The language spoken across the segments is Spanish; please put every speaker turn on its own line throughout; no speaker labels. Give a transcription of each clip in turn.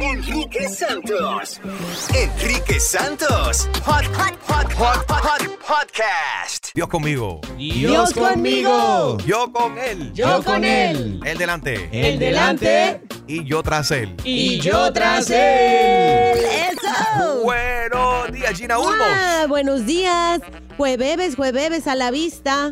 Enrique Santos. Enrique Santos. Hot, hot, hot, hot, hot, podcast.
Dios conmigo.
Dios conmigo.
Yo con él.
Yo con él.
El delante.
El delante.
Y yo tras él.
Y yo tras él.
Eso.
Buenos días, Gina Ulmos.
Ah, buenos días. Jueves, jueves a la vista.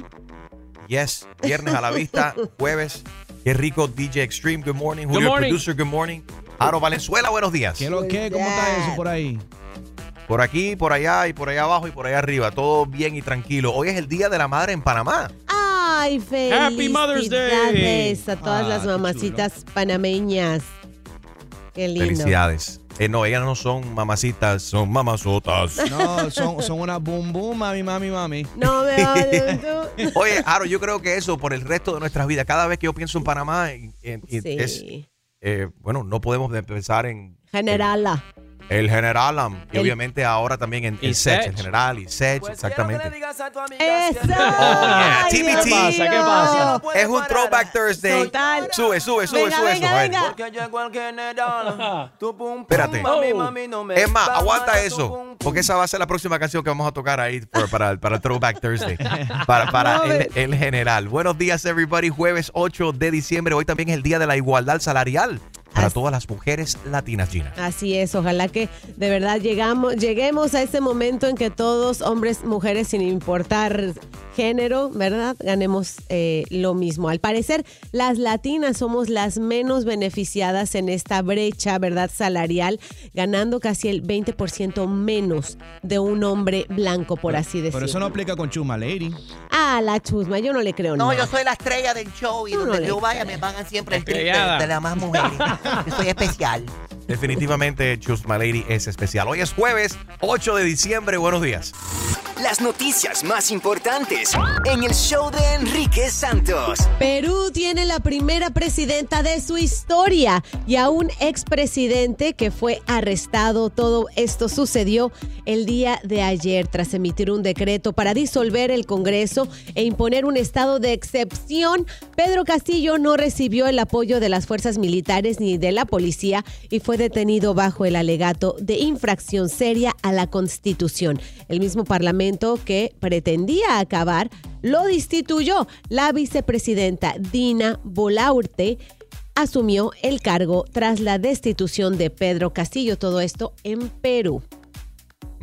Yes, viernes a la vista, jueves. Qué rico, DJ Extreme, good morning. Julio,
morning.
producer, good morning. Aro Valenzuela, buenos días.
¿Qué lo que? ¿Cómo está eso por ahí?
Por aquí, por allá y por allá abajo y por allá arriba. Todo bien y tranquilo. Hoy es el Día de la Madre en Panamá.
Ay, felicidades
Happy Mother's Day.
a todas
Ah,
las
qué
mamacitas panameñas. Qué lindo.
Felicidades. Eh, no, ellas no son mamacitas, son mamazotas.
No, son, son una boom boom, mami, mami, mami.
No me.
Oye, Aro, yo creo que eso por el resto de nuestras vidas, cada vez que yo pienso en Panamá, en- en-
Sí.
es, eh, bueno, no podemos de- pensar en
Generala.
El general am, y
El-
obviamente ahora también en
Y
el SET,
Sech.
el general y SET, exactamente.
Eso.
yeah,
Ay,
TBT.
Dios
¿Qué
pasa? ¿Qué pasa?
mío.
Es un Throwback Thursday.
Total.
Sube, sube, sube,
Venga,
sube
venga, venga.
Espérate. Es más, aguanta eso. Porque esa va a ser la próxima canción que vamos a tocar ahí por- para, para el Throwback Thursday. Para, para el, el general. Buenos días, everybody. Jueves 8 de diciembre. Hoy también es el Día de la Igualdad Salarial para
Así-
todas las mujeres latinas, Gina.
Así es, ojalá que de verdad llegamos, lleguemos a ese momento en que todos, hombres, mujeres, sin importar género, ¿verdad? Ganemos eh, lo mismo. Al parecer, las latinas somos las menos beneficiadas en esta brecha, ¿verdad? Salarial, ganando casi el 20% menos de un hombre blanco, por así decirlo.
Pero eso no aplica con Chuma Lady.
Ah, la chusma, yo no le creo
No,
nada.
yo soy la estrella del show y
Tú no
donde
le
yo vaya me pagan siempre el triple
Estrellada.
de las más mujeres. Yo soy especial.
Definitivamente, Chusma Lady es especial. Hoy es jueves 8 de diciembre. Buenos días.
las noticias más importantes en el show de Enrique Santos.
Perú tiene la primera presidenta de su historia y a un expresidente que fue arrestado. Todo esto sucedió el día de ayer tras emitir un decreto para disolver el Congreso e imponer un estado de excepción. Pedro Castillo no recibió el apoyo de las fuerzas militares ni de la policía y fue detenido bajo el alegato de infracción seria a la Constitución. El mismo Parlamento que pretendía acabar lo destituyó. La vicepresidenta Dina Bolaurte asumió el cargo tras la destitución de Pedro Castillo. Todo esto en Perú.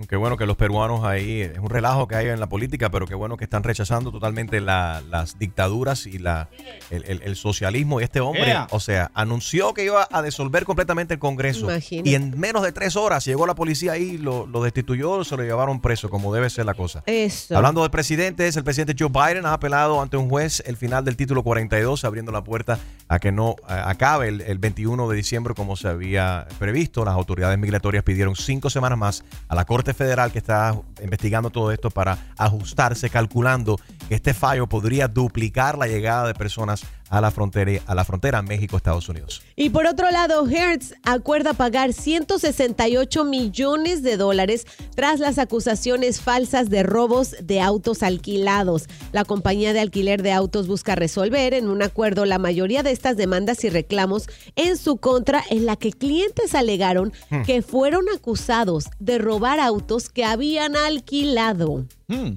Qué bueno que los peruanos ahí, es un relajo que hay en la política, pero qué bueno que están rechazando totalmente la- las dictaduras y la, el, el- el socialismo. Y este hombre, o sea, anunció que iba a disolver completamente el Congreso.
Imagínate.
Y en menos de tres horas llegó la policía ahí, lo, lo destituyó, se lo llevaron preso, como debe ser la cosa.
Eso.
Hablando de presidentes, el presidente Joe Biden ha apelado ante un juez el final del título 42, abriendo la puerta a que no acabe el, el 21 de diciembre como se había previsto. Las autoridades migratorias pidieron cinco semanas más a la Corte Federal que está investigando todo esto para ajustarse, calculando que este fallo podría duplicar la llegada de personas a la frontera, a la frontera México-Estados Unidos.
Y por otro lado, Hertz acuerda pagar 168 millones de dólares tras las acusaciones falsas de robos de autos alquilados. La compañía de alquiler de autos busca resolver en un acuerdo la mayoría de estas demandas y reclamos en su contra en la que clientes alegaron
Hmm.
que fueron acusados de robar autos que habían alquilado. Terrible.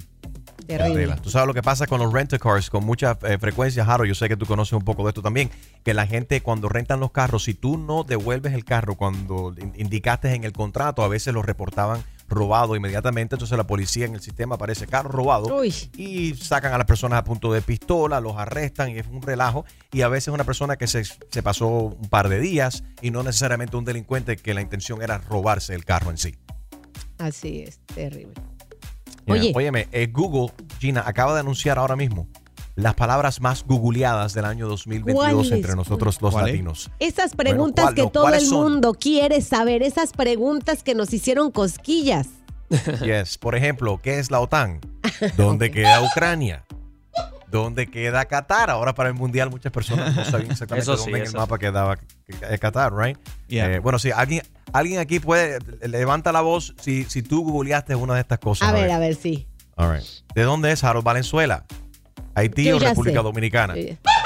Terrible. Tú sabes lo que pasa con los rental cars con mucha eh, frecuencia, Jaro. Yo sé que tú conoces un poco de esto también. Que la gente cuando rentan los carros, si tú no devuelves el carro cuando in- indicaste en el contrato, a veces lo reportaban robado inmediatamente. Entonces la policía en el sistema aparece carro robado y sacan a las personas a punto de pistola, los arrestan y es un relajo. Y a veces una persona que se, se pasó un par de días y no necesariamente un delincuente que la intención era robarse el carro en sí.
Así es, terrible. Oye.
Óyeme, eh, Google, Gina, acaba de anunciar ahora mismo las palabras más googleadas del año 2022
¿Cuáles?
entre nosotros los latinos.
Esas preguntas
¿cuál
que
no?
todo
¿Cuáles
el
son?
mundo quiere saber, esas preguntas que nos hicieron cosquillas.
Yes. Por ejemplo, ¿qué es la OTAN? ¿Dónde queda Ucrania? ¿Dónde queda Qatar? Ahora para el Mundial muchas personas no sabían exactamente
Eso sí,
dónde en el mapa quedaba eh, Qatar, right?
Yeah.
Eh, bueno, sí, alguien, alguien aquí puede, levanta la voz si, si tú googleaste una de estas cosas.
A ver, a ver, sí.
All right. ¿De dónde es Harold Valenzuela? ¿Haití
Yo
o República
sé.
Dominicana?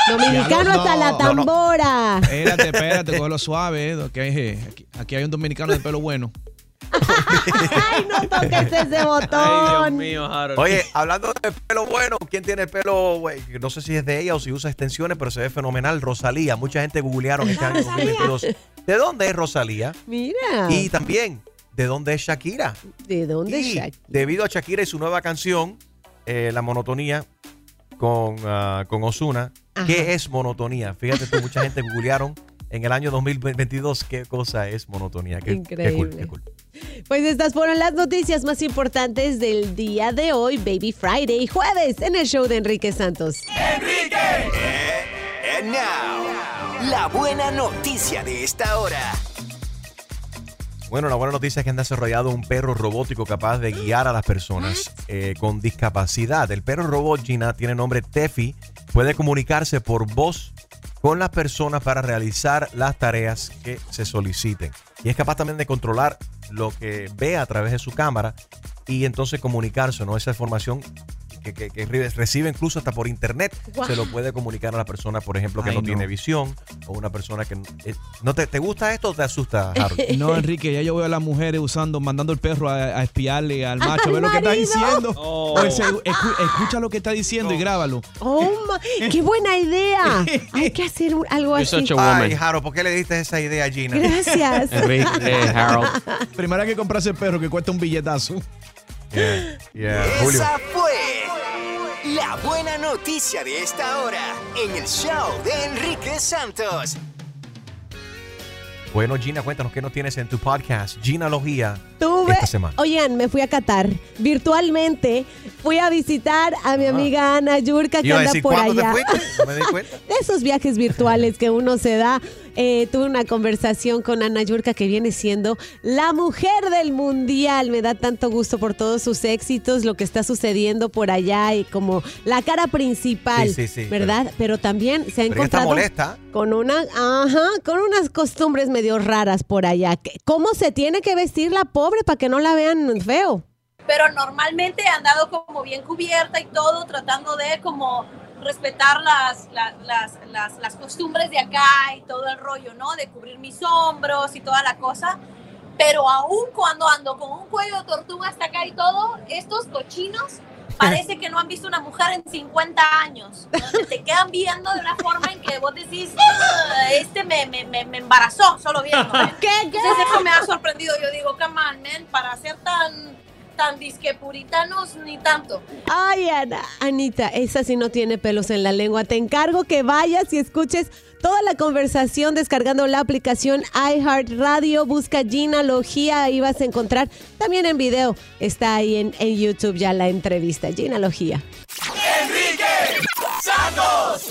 Dominicano
no,
hasta la
no,
no, no.
tambora.
Espérate, espérate, cógelo suave, eh, que hay- aquí, aquí hay un dominicano de pelo bueno.
Ay, no toques ese
Ay, Dios
botón.
mío, Harold.
Oye, hablando de pelo bueno, ¿quién tiene el pelo, güey? No sé si es de ella o si usa extensiones, pero se ve fenomenal. Rosalía. Mucha gente googlearon este año 2022. ¿De dónde es Rosalía?
Mira.
Y también, ¿de dónde es Shakira?
¿De dónde
Y
Shakira?
debido a Shakira y su nueva canción, eh, La Monotonía, con, ah, con Osuna. ¿Qué es monotonía? Fíjate tú, mucha gente googlearon en el año 2022 qué cosa es monotonía. Qué, qué cool,
Increíble.
qué cool.
Pues estas fueron las noticias más importantes del día de hoy, Baby Friday, jueves, en el show de Enrique Santos.
And now, la buena noticia de esta hora.
Bueno, la buena noticia es que han desarrollado un perro robótico capaz de guiar a las personas eh, con discapacidad. El perro robot Gina tiene nombre Tefi, puede comunicarse por voz con las personas para realizar las tareas que se soliciten. Y es capaz también de controlar lo que ve a través de su cámara y entonces comunicarse, ¿no? Esa información que, que- que re- recibe incluso hasta por internet,
Wow.
se lo puede comunicar a la persona, por ejemplo, que
Ay,
no,
no.
tiene visión o una persona que... eh, ¿no te, ¿Te gusta esto o te asusta, Harold?
No, Enrique, ya yo veo a las mujeres usando, mandando el perro a, a espiarle al macho,
¡Al
ve lo que está diciendo.
Oh.
O ese- escu- escucha lo que está diciendo y grábalo.
¡Oh, qué buena idea! Hay que hacer algo
You're
así.
a.
Ay, Harold, ¿por qué le diste esa idea a Gina?
Gracias.
Enrique, Harold.
Primero hay que comprarse el perro que cuesta un billetazo.
Yeah, yeah. Julio.
Esa fue la buena noticia de esta hora en el show de Enrique Santos.
Bueno, Gina, cuéntanos qué no tienes en tu podcast. Ginología.
Tu Tuve,
esta semana?
oigan, me fui a Qatar virtualmente. Fui a visitar a mi amiga Ana Yurka que anda por
¿cuándo te
allá.
fuiste? No me di cuenta.
De esos viajes virtuales que uno se da. Eh, tuve una conversación con Ana Yurka que viene siendo la mujer del mundial. Me da tanto gusto por todos sus éxitos, lo que está sucediendo por allá y como la cara principal,
Sí, sí, sí,
¿verdad? Pero, también se ha encontrado
molesta.
con una, ajá, con unas costumbres medio raras por allá. ¿Cómo se tiene que vestir la pobre para que no la vean feo?
Pero normalmente he andado como bien cubierta y todo, tratando de como respetar las, la- las, las, las costumbres de acá y todo el rollo, ¿no? De cubrir mis hombros y toda la cosa. Pero aún cuando ando con un cuello de tortuga hasta acá y todo, estos cochinos parece que no han visto una mujer en 50 años. donde Te quedan viendo de una forma en que vos decís, "Ah, este me, me, me, me embarazó solo viendo. ¿eh?". Entonces eso me ha sorprendido. Yo digo, come on, man, para ser tan, tan disque puritanos, ni tanto.
Ay, Ana, Anita, esa sí no tiene pelos en la lengua. Te encargo que vayas y escuches toda la conversación descargando la aplicación iHeartRadio. Busca Ginalogía, ahí vas a encontrar. También en video está ahí en, en YouTube ya la entrevista. Ginalogía.
Enrique Santos.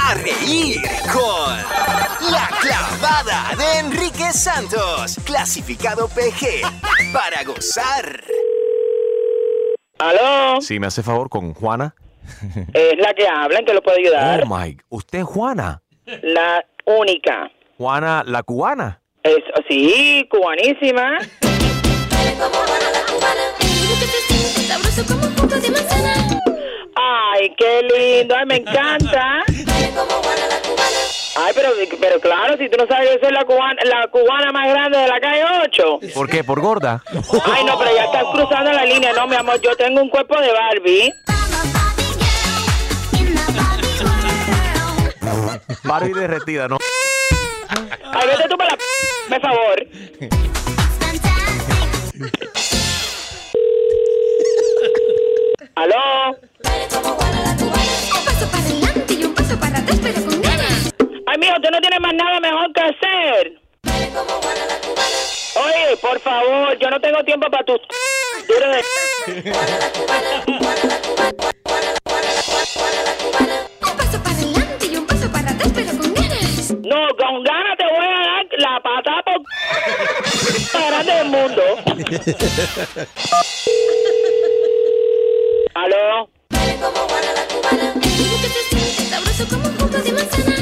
A reír con La Clavada de Enrique Santos. Clasificado PG. Para gozar.
¿Aló?
Si me hace favor con Juana.
Es la que habla, ¿en que lo puedo ayudar?
Oh my, usted es Juana.
La única.
Juana la cubana.
Es, sí, cubanísima. Ay, qué lindo, ay, me encanta. Ay, pero, pero claro, si tú no sabes, yo soy la cubana, la cubana más grande de la calle 8.
¿Por qué? ¿Por gorda?
Ay, no, pero ya estás cruzando la línea. No, mi amor, yo tengo un cuerpo de Barbie.
Barbie derretida, ¿no?
Ay, vete tú para la... Por favor. ¿Aló? Ay, mijo, tú no tienes más nada mejor que hacer. Oye, por favor, yo no tengo tiempo para tu... duro de- No, con ganas te voy a dar la patada por... grande del mundo. ¿Aló? Niño, oye, mi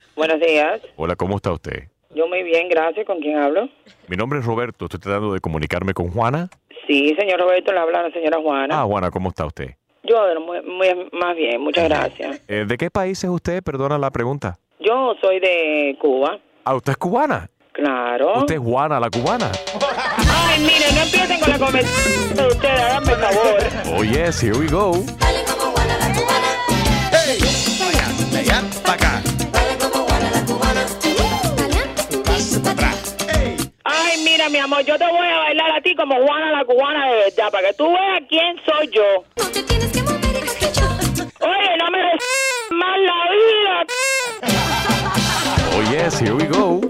Buenos días. Hola, ¿cómo está usted?
Yo muy bien, gracias. ¿Con quién hablo?
Mi nombre es Roberto. Estoy tratando de comunicarme con Juana.
Sí, señor Roberto, le habla la señora Juana.
Ah, Juana, ¿cómo está usted?
Yo, muy, muy- más bien, muchas gracias.
Eh, ¿De qué país es usted? Perdona la pregunta.
Yo soy de Cuba.
Ah, ¿usted es cubana?
Claro.
¿Usted es Juana la cubana?
Ay, mire, no empiecen con la conversación de ustedes, háganme favor.
Oh, yes, here we go.
allá, para acá.
Mira, mi amor, yo te voy a bailar a ti como Juana la cubana de verdad, para que tú veas quién soy yo. Oye, no me des más la vida.
Oh, yes, here we go.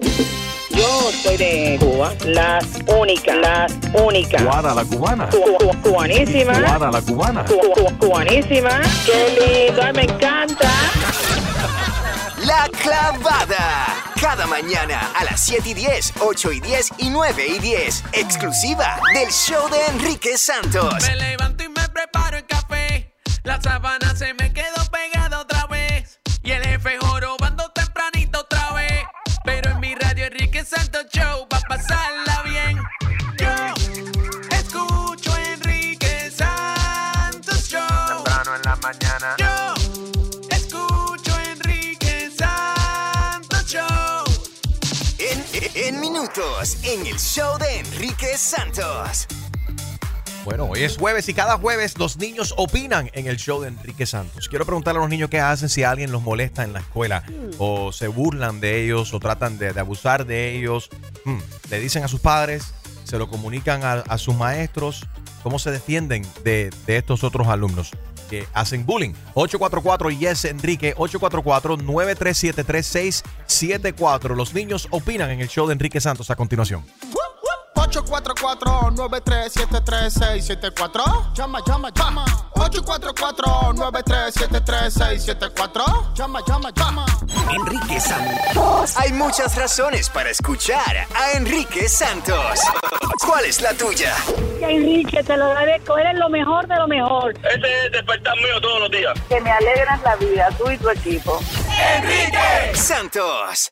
Yo soy de Cuba, la única, la única.
Juana la cubana.
Cu- cu- cubanísima.
Juana la cubana.
Cu- cu- cubanísima. Qué lindo, ay, me encanta.
La Clavada. Cada mañana a las 7 y 10, 8 y 10 y 9 y 10. Exclusiva del show de Enrique Santos.
Me levanto y me preparo el café. La sábana se me quedó en
el show de Enrique Santos.
Bueno, hoy es jueves y cada jueves los niños opinan en el show de Enrique Santos. Quiero preguntarle a los niños qué hacen si alguien los molesta en la escuela o se burlan de ellos o tratan de, abusar de ellos. Hmm, Le dicen a sus padres, se lo comunican a, sus maestros, cómo se defienden de, de estos otros alumnos hacen bullying. 844 Yes Enrique, 844-937-3674. Los niños opinan en el show de Enrique Santos a continuación.
844-937-3674. Llama, llama, llama. 844-937-3674. Llama, llama, llama.
Enrique Santos. Hay muchas razones para escuchar a Enrique Santos. ¿Cuál es la tuya?
Enrique, te lo agradezco. Eres lo mejor de lo mejor.
Ese es despertar mío todos los días.
Que me alegras la vida, tú y tu equipo.
Enrique Santos.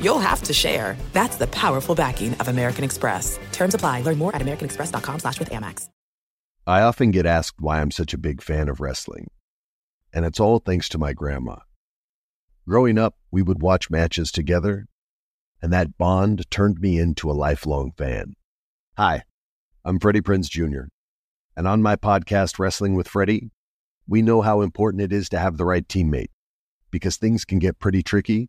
you'll have to share. That's the powerful backing of American Express. Terms apply. Learn more at americanexpress.com slash with Amex.
I often get asked why I'm such a big fan of wrestling, and it's all thanks to my grandma. Growing up, we would watch matches together, and that bond turned me into a lifelong fan. Hi, I'm Freddie Prinz Jr., and on my podcast, Wrestling with Freddie, we know how important it is to have the right teammate because things can get pretty tricky.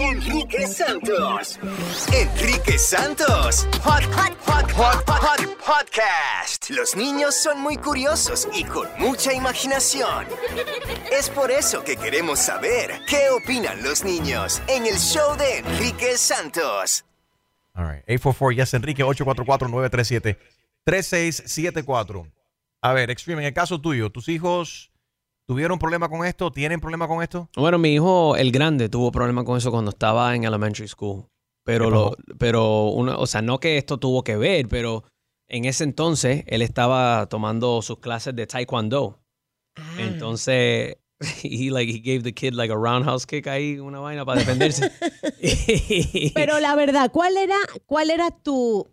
Enrique Santos. Enrique Santos. Hot, hot, hot, hot, hot, podcast. Los niños son muy curiosos y con mucha imaginación. Es por eso que queremos saber qué opinan los niños en el show de Enrique Santos.
All right. 844 Yes Enrique 844-937-3674. A ver, Extreme, en el caso tuyo, ¿tus hijos tuvieron problema con esto? ¿Tienen problema con esto?
Bueno, mi hijo, el grande, tuvo problema con eso cuando estaba en elementary school. Pero,
¿Qué
lo, pero uno, o sea, no que esto tuvo que ver, pero en ese entonces él estaba tomando sus clases de taekwondo. Entonces, he, like, he gave the kid like a roundhouse kick ahí, una vaina para defenderse.
Pero la verdad, ¿cuál era, cuál era tu,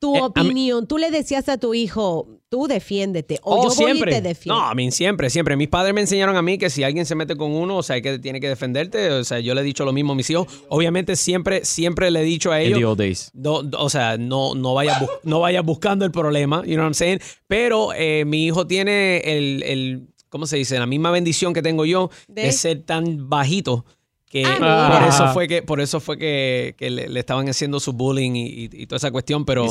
tu
Eh, mí-
opinión? Tú le decías a tu hijo, tú defiéndete, o
Oh,
yo voy
siempre.
y te defiendo.
No, a mí siempre, siempre. Mis padres me enseñaron a mí que si alguien se mete con uno, o sea, que tiene que defenderte. O sea, yo le he dicho lo mismo a mis hijos. Obviamente siempre, siempre le he dicho a
In
ellos.
the old days.
No, o sea, no, no vayas no vayas buscando el problema, you know what I'm saying? Pero eh, mi hijo tiene el, el, ¿cómo se dice? La misma bendición que tengo yo de,
¿De?
ser tan bajito que
Ah,
por eso fue que por eso fue que, que le, le estaban haciendo su bullying y, y- y toda esa cuestión, pero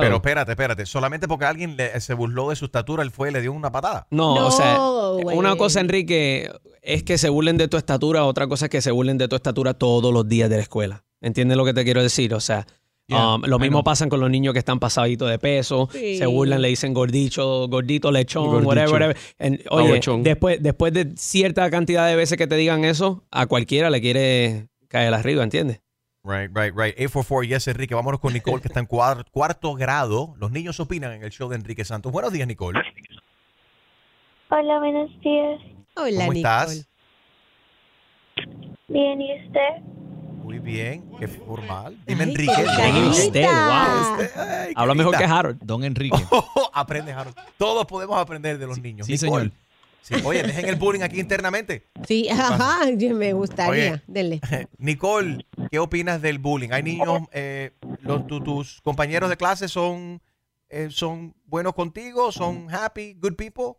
Pero espérate, espérate. Solamente porque alguien le- se burló de su estatura, él fue y le dio una patada.
No, o sea, una cosa, Enrique, es que se burlen de tu estatura, otra cosa es que se burlen de tu estatura todos los días de la escuela. ¿Entiendes lo que te quiero decir? O sea,
Yeah,
um, lo mismo pasan con los niños que están pasaditos de peso,
Sí.
se burlan, le dicen gordito, gordito, lechón,
Gordito.
whatever, whatever. And, oye, después, después de cierta cantidad de veces que te digan eso, a cualquiera le quiere caer arriba, ¿entiendes?
Right, right, right. 844 Yes Enrique. Vámonos con Nicole, que está en cuar- cuarto grado. Los niños opinan en el show de Enrique Santos. Buenos días, Nicole.
Hola, buenos días.
Hola,
¿Cómo
Nicole.
estás?
Bien, ¿y usted?
Muy bien. Qué formal. Dime, Enrique.
qué
Bien, usted, wow.
Este, ay,
Habla mejor que. Harold.
Don Enrique.
Aprende, Harold. Todos podemos aprender de los niños.
sí,
Nicole.
señor.
Sí, Oye, dejen el bullying aquí internamente.
Sí, ajá, yo me gustaría.
Oye.
Dele.
Nicole, ¿qué opinas del bullying? ¿Hay niños, eh, los, tu- tus compañeros de clase son, eh, son buenos contigo? ¿Son happy, good people?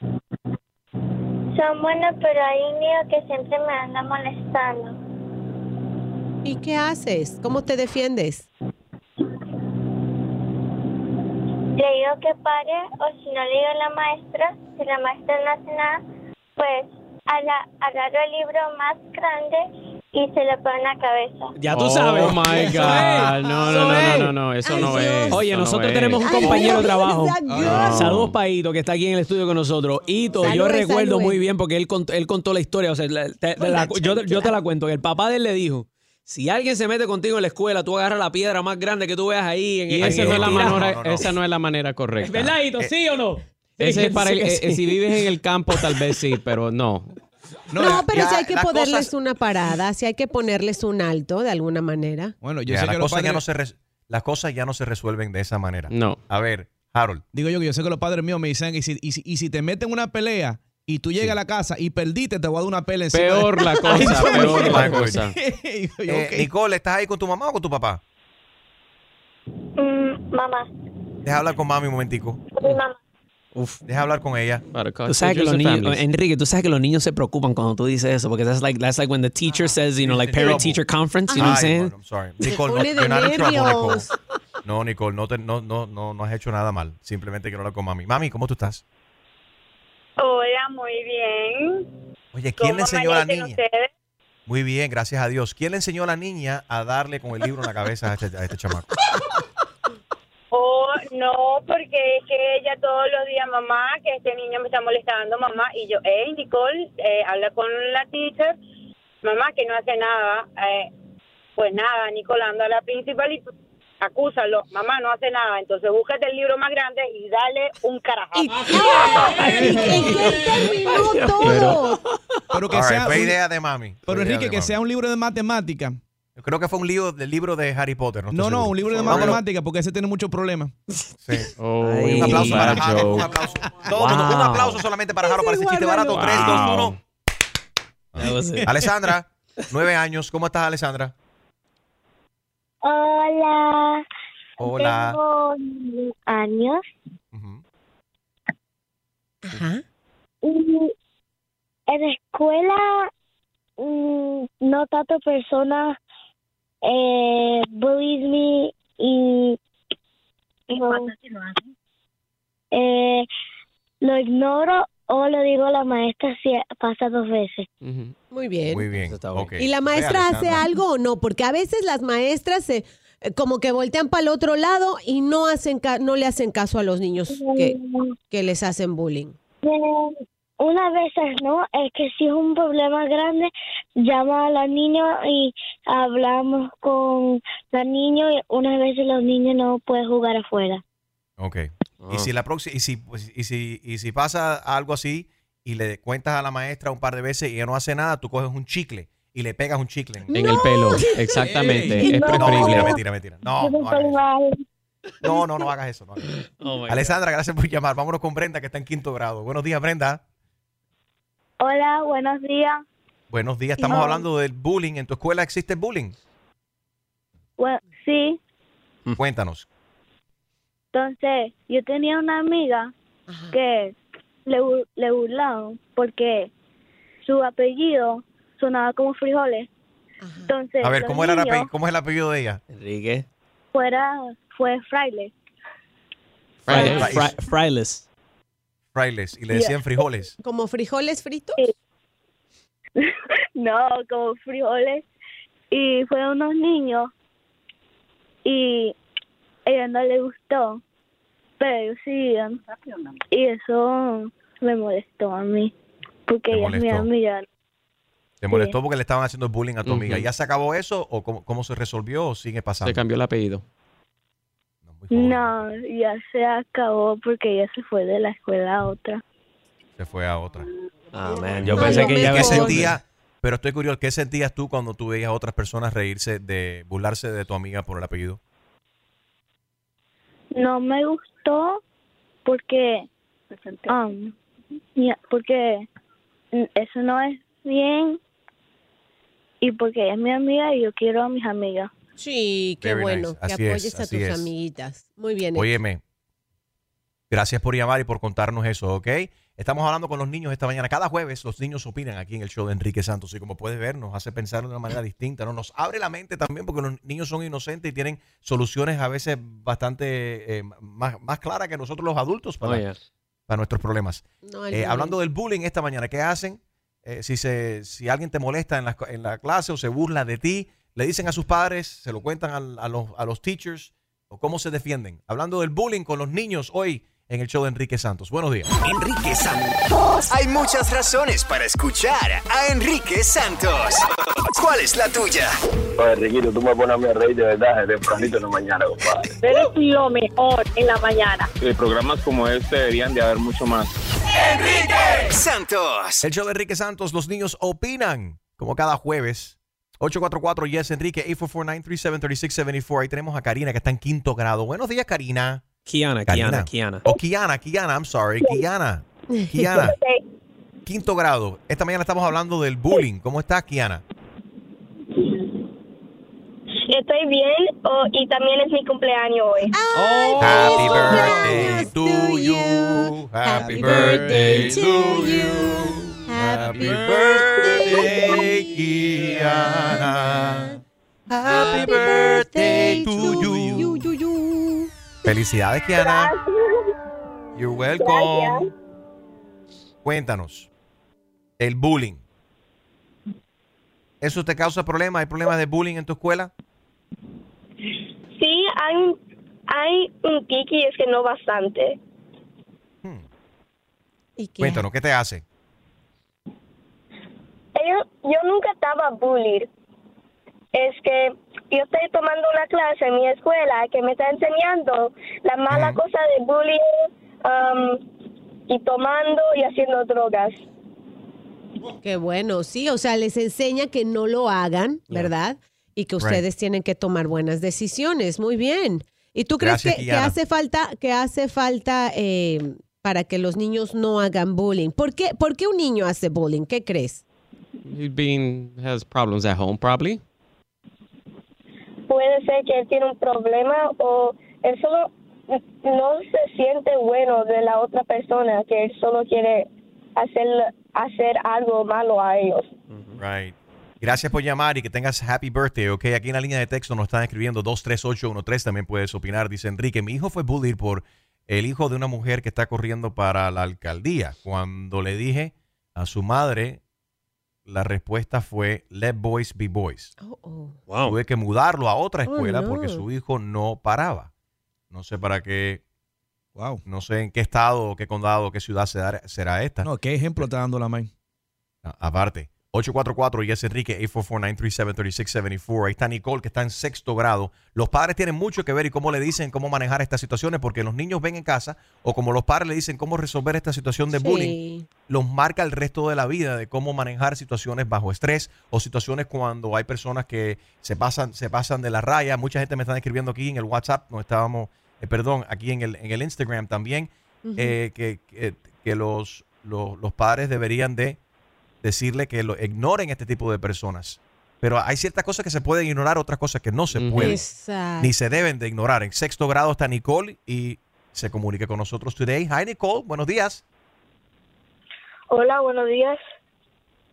Son buenos, pero hay un niño que siempre me anda molestando.
¿Y qué haces? ¿Cómo te defiendes?
Le digo que pare, o si no le digo a la maestra, si la maestra no hace nada, pues agarro el libro más grande y se lo pongo en la cabeza.
Ya tú
oh
sabes.
my
Eso
God. No, no, no, no, no, no. Eso
Ay,
no
Dios.
es.
Oye, nosotros
es.
tenemos un compañero de trabajo. Saludos, Paito, que está aquí en el estudio con nosotros. Ito, yo recuerdo muy bien porque él contó, él contó la historia. O sea, la- te- te la- yo, yo te la cuento. El papá de él le dijo: Si alguien se mete contigo en la escuela, tú agarras la piedra más grande que tú veas ahí. En
Y
en-
esa no es la manera,
no, no, no.
esa no es la manera correcta.
¿Verdad, Ito? ¿Sí o no?
Ese es para el-
Sí,
eh,
sí.
si vives en el campo, tal vez sí, pero no.
No, pero
ya,
si hay que ponerles
cosas-
una parada, si hay que ponerles un alto de alguna manera.
Bueno, yo
Ya,
sé
las,
que los
cosas ya
padres,
no se res- las cosas ya no se resuelven de esa manera.
No.
A ver, Harold.
digo yo que yo sé que los padres míos me dicen, y si, y si, y si te meten una pelea y tú llegas a la casa y perdiste, te voy a dar una pelea encima.
Peor la cosa, peor la cosa.
Eh,
ok.
Nicole, ¿estás ahí con tu mamá o con tu papá?
Mm, mamá,
Deja hablar con mami un momentico.
mi mamá.
Uf.
Deja hablar con ella.
Para
Tú sabes que los
cultures and
niños,
families.
Enrique, tú sabes que los niños se preocupan cuando tú dices eso, porque that's like, that's like when the teacher says, you know, like parent teacher conference, you know what I'm
Ay,
saying?
bueno, I'm sorry. Nicole, no, you're not in trouble, Nicole. No, Nicole, no, te- no, no, no, no has hecho nada mal. Simplemente quiero hablar con mami. Mami, ¿cómo tú estás?
Hola, muy bien.
Oye, ¿quién le
¿Cómo
enseñó a la niña?
ustedes?
Muy bien, gracias a Dios. ¿Quién le enseñó a la niña a darle con el libro en la cabeza a este, a este chamaco?
Oh, no, porque es que ella todos los días, mamá, que este niño me está molestando, mamá, y yo, hey, Nicole, eh, habla con la teacher, mamá, que no hace nada. Eh, pues nada, Nicole, anda a la principal y acúsalo, mamá, no hace nada. Entonces búscate el libro más grande y dale un carajazo.
¿En qué terminó todo?
Pero que
right,
sea
fue
un-
idea de mami.
Pero Enrique, que
mami.
sea un libro de matemática.
Yo creo que fue un libro del libro de Harry Potter. No,
No, no, un libro de
Vámonos.
matemática, porque ese tiene muchos problemas.
Sí.
Oh,
Ay,
Un aplauso para Harold. Un aplauso. Todo un
Wow.
aplauso solamente para Harold para ese chiste barato.
guárdalo.
3, 2, 1.
That was it.
Alessandra, nueve años. ¿Cómo estás, Alessandra?
Hola.
Hola.
Tengo años.
Ajá.
y en la escuela mm, no tanto personas eh, bullies me y no, eh, lo ignoro o lo digo a la maestra si pasa dos veces.
Muy bien.
Muy bien.
¿Y la maestra hace algo o no? Porque a veces las maestras se eh, como que voltean para el otro lado y no hacen ca- no le hacen caso a los niños que, que les hacen bullying.
Eh, Una veces no, es que si es un problema grande, llama a la niña y hablamos con la niña y unas veces los niños no pueden jugar afuera.
Ok. Y si la próxima, y si, pues, y si, y si pasa algo así y le cuentas a la maestra un par de veces y ella no hace nada, tú coges un chicle y le pegas un chicle.
En el pelo, exactamente.
Ey.
Es
No,
preferible.
mentira, mentira, mentira. No, no hagas eso. No, no, no hagas eso. no hagas eso.
Oh,
Alessandra, gracias por llamar. Vámonos con Brenda, que está en quinto grado. Buenos días, Brenda.
Hola, buenos días.
Buenos días. Estamos
No.
hablando del bullying. ¿En tu escuela existe bullying?
Bueno, sí,
Cuéntanos.
entonces yo tenía una amiga que le, le burlaban porque su apellido sonaba como frijoles. Entonces,
A ver, ¿cómo, era el
niños
ape- ¿cómo es el apellido de ella?
Enrique.
fuera, fue fraile.
Fri-
Fra-
fri- Frailes.
Frailes. Y le decían frijoles.
¿Como frijoles fritos?
No, como frijoles. Y fue unos niños y ella no le gustó, pero siguieron. Y eso me molestó a mí, porque
Te
ella es mi
molestó.
amiga.
¿Te molestó porque le estaban haciendo bullying a tu amiga?
Ujú.
¿Ya se acabó eso o cómo, cómo se resolvió o sigue pasando?
Se cambió el apellido.
No, ya se acabó porque ella se fue de la escuela a otra.
Se fue a otra.
Ah, man, yo
No,
pensé que ya
¿Qué
había
sentía? Pero estoy curioso, ¿qué sentías tú cuando tú veías a otras personas reírse de burlarse de tu amiga por el apellido?
No me gustó porque, um, ya, porque eso no es bien y porque ella es mi amiga y yo quiero a mis amigas.
Sí, qué
Very
bueno
nice.
que
Así es,
apoyes a
así
tus
es.
amiguitas. Muy bien.
Óyeme, gracias por llamar y por contarnos eso, ¿ok? Estamos hablando con los niños esta mañana. Cada jueves los niños opinan aquí en el show de Enrique Santos y como puedes ver nos hace pensar de una manera distinta, ¿no? Nos abre la mente también porque los niños son inocentes y tienen soluciones a veces bastante eh, más, más claras que nosotros los adultos para,
Oh,
para nuestros problemas.
No,
Eh, hablando del bullying esta mañana, ¿qué hacen? Eh, si, se, si alguien te molesta en la, en la clase o se burla de ti, le dicen a sus padres, se lo cuentan al- a, los, a los teachers o cómo se defienden. Hablando del bullying con los niños hoy en el show de Enrique Santos. Buenos días.
Enrique Santos. Hay muchas razones para escuchar a Enrique Santos. ¿Cuál es la tuya?
Oye, Riquito, tú me pones a mí a reír de verdad desde tempranito en la mañana, compadre.
Eres lo mejor en la mañana.
Eh, programas como este deberían de haber mucho más.
Enrique Santos.
El show de Enrique Santos, los niños opinan, como cada jueves. 844 Yes Enrique, 844-937-3674. Ahí tenemos a Karina que está en quinto grado. Buenos días, Karina.
Kiana, Kiana, Kiana.
O Kiana, Kiana, I'm sorry. Kiana. Kiana. Quinto grado. Esta mañana estamos hablando del bullying. ¿Cómo estás, Kiana?
Estoy bien oh, y también es mi cumpleaños hoy.
Happy birthday to you. Happy birthday to you. Happy birthday, Kiana. Happy birthday to you. Felicidades, Kiana. You're welcome. Cuéntanos. El bullying. ¿Eso te causa problemas? ¿Hay problemas de bullying en tu escuela?
Sí, hay, un- hay un tiki, es que no bastante.
Cuéntanos, ¿qué te hace?
Yo, yo nunca estaba bullied. Es que yo estoy tomando una clase en mi escuela que me está enseñando la mala cosa de bullying um, y tomando y haciendo drogas.
Qué bueno, sí, o sea, les enseña que no lo hagan, ¿verdad? Y que
Right.
ustedes tienen que tomar buenas decisiones. Muy bien. ¿Y tú crees
Gracias,
que, hace falta, que hace falta eh, para que los niños no hagan bullying? ¿Por qué, ¿Por qué un niño hace bullying? ¿Qué crees?
Being has problems at home, probably.
Puede ser que él tiene un problema o él solo no se siente bueno de la otra persona, que él solo quiere hacer, hacer algo malo a ellos.
Right. Gracias por llamar y que tengas happy birthday, ok. Aquí en la línea de texto nos están escribiendo 23813, también puedes opinar. Dice Enrique, mi hijo fue bullied por el hijo de una mujer que está corriendo para la alcaldía. Cuando le dije a su madre, la respuesta fue, let boys be boys.
Oh,
Tuve que mudarlo a otra
Oh,
escuela
no.
porque su hijo no paraba. No sé para qué.
Wow.
No sé en qué estado, qué condado, qué ciudad será, será esta.
No, ¿qué ejemplo está dando la main?
Aparte, 844 y es Enrique, 844-937-3674. Ahí está Nicole, que está en sexto grado. Los padres tienen mucho que ver y cómo le dicen cómo manejar estas situaciones, porque los niños ven en casa, o como los padres le dicen cómo resolver esta situación de bullying, los marca el resto de la vida de cómo manejar situaciones bajo estrés o situaciones cuando hay personas que se pasan, se pasan de la raya. Mucha gente me está escribiendo aquí en el WhatsApp, no estábamos, eh, perdón, aquí en el, en el Instagram también, eh, que, que- que los, los, los padres deberían de decirle que lo ignoren este tipo de personas. Pero hay ciertas cosas que se pueden ignorar, otras cosas que no se pueden.
Exacto.
Ni se deben de ignorar. En sexto grado está Nicole y se comunica con nosotros today. Hi Nicole, buenos días.
Hola, buenos días.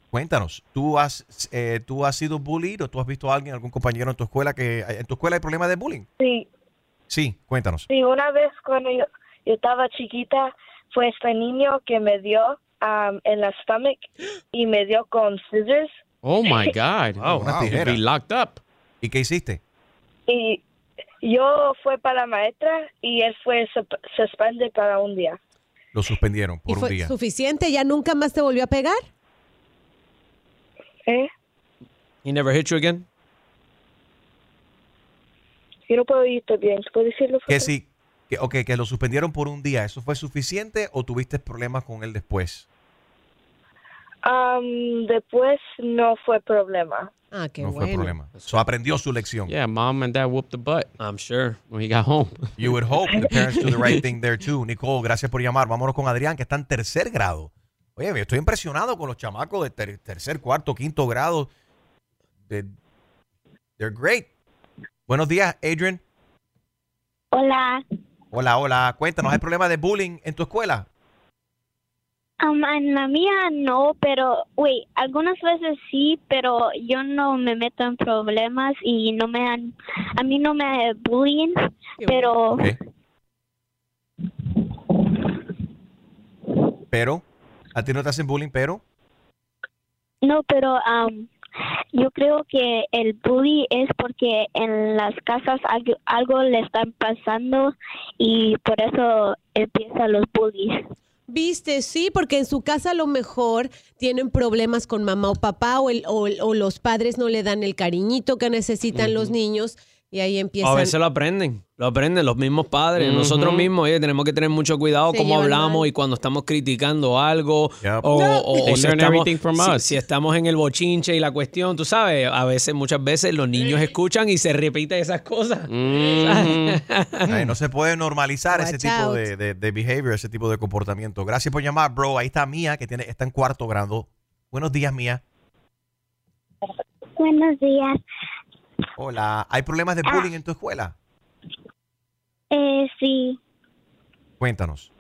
Cuéntanos, ¿tú has, eh, ¿tú has sido bullied o tú has visto a alguien, algún compañero en tu escuela que en tu escuela hay problemas de bullying?
Sí,
Sí, cuéntanos.
sí, una vez cuando yo, yo estaba chiquita fue este niño que me dio um, en la stomach y me dio con scissors
Oh my God.
Wow, una
You'd
tijera.
be locked up.
¿Y qué hiciste?
y yo fue para la maestra y él fue suspendido para un día.
Lo suspendieron
¿Y
por un
fue
día.
suficiente? ¿Ya nunca más te volvió a pegar?
¿Eh?
He never hit you again?
Yo no puedo oírte bien. ¿Puedo decirlo?
Que sí, que, ok, que lo suspendieron por un día. ¿Eso fue suficiente o tuviste problemas con él después?
Um, después no fue problema.
Ah, qué
no fue problema. So aprendió su lección.
Yeah, mom and dad whooped the butt.
I'm sure.
When he got home.
You would hope the parents do the right thing there too. Nicole, gracias por llamar. Vámonos con Adrián, que está en tercer grado. Oye, yo estoy impresionado con los chamacos de ter- tercer, cuarto, quinto grado. They're great. Buenos días, Adrian.
Hola,
Hola, hola. Cuéntanos, ¿hay problema de bullying en tu escuela?
Um, en la mía no, pero, güey, algunas veces sí, pero yo no me meto en problemas y no me han, a mí no me bullying, pero
Pero, a ti no te hacen bullying, pero.
no, pero um, yo creo que el bully es porque en las casas algo, algo le está pasando y por eso empiezan los bullies.
Viste, sí, porque en su casa a lo mejor tienen problemas con mamá o papá o, el- o- o los padres no le dan el cariñito que necesitan los niños y ahí empiezan.
A veces lo aprenden, lo aprenden los mismos padres. Nosotros mismos oye, tenemos que tener mucho cuidado cómo hablamos y cuando estamos criticando algo
Yep.
o, o-
They
o si, estamos,
everything from
si-
us.
si estamos en el bochinche y la cuestión, tú sabes, a veces, muchas veces los niños escuchan y se repiten esas cosas.
Ay, no se puede normalizar ese tipo de, de, de behavior, ese tipo de comportamiento. Gracias por llamar, bro. Ahí está Mía, que tiene, está en cuarto grado. Buenos días, Mía.
Buenos días.
Hola. ¿Hay problemas de bullying en tu escuela?
Eh, sí,
Cuéntanos.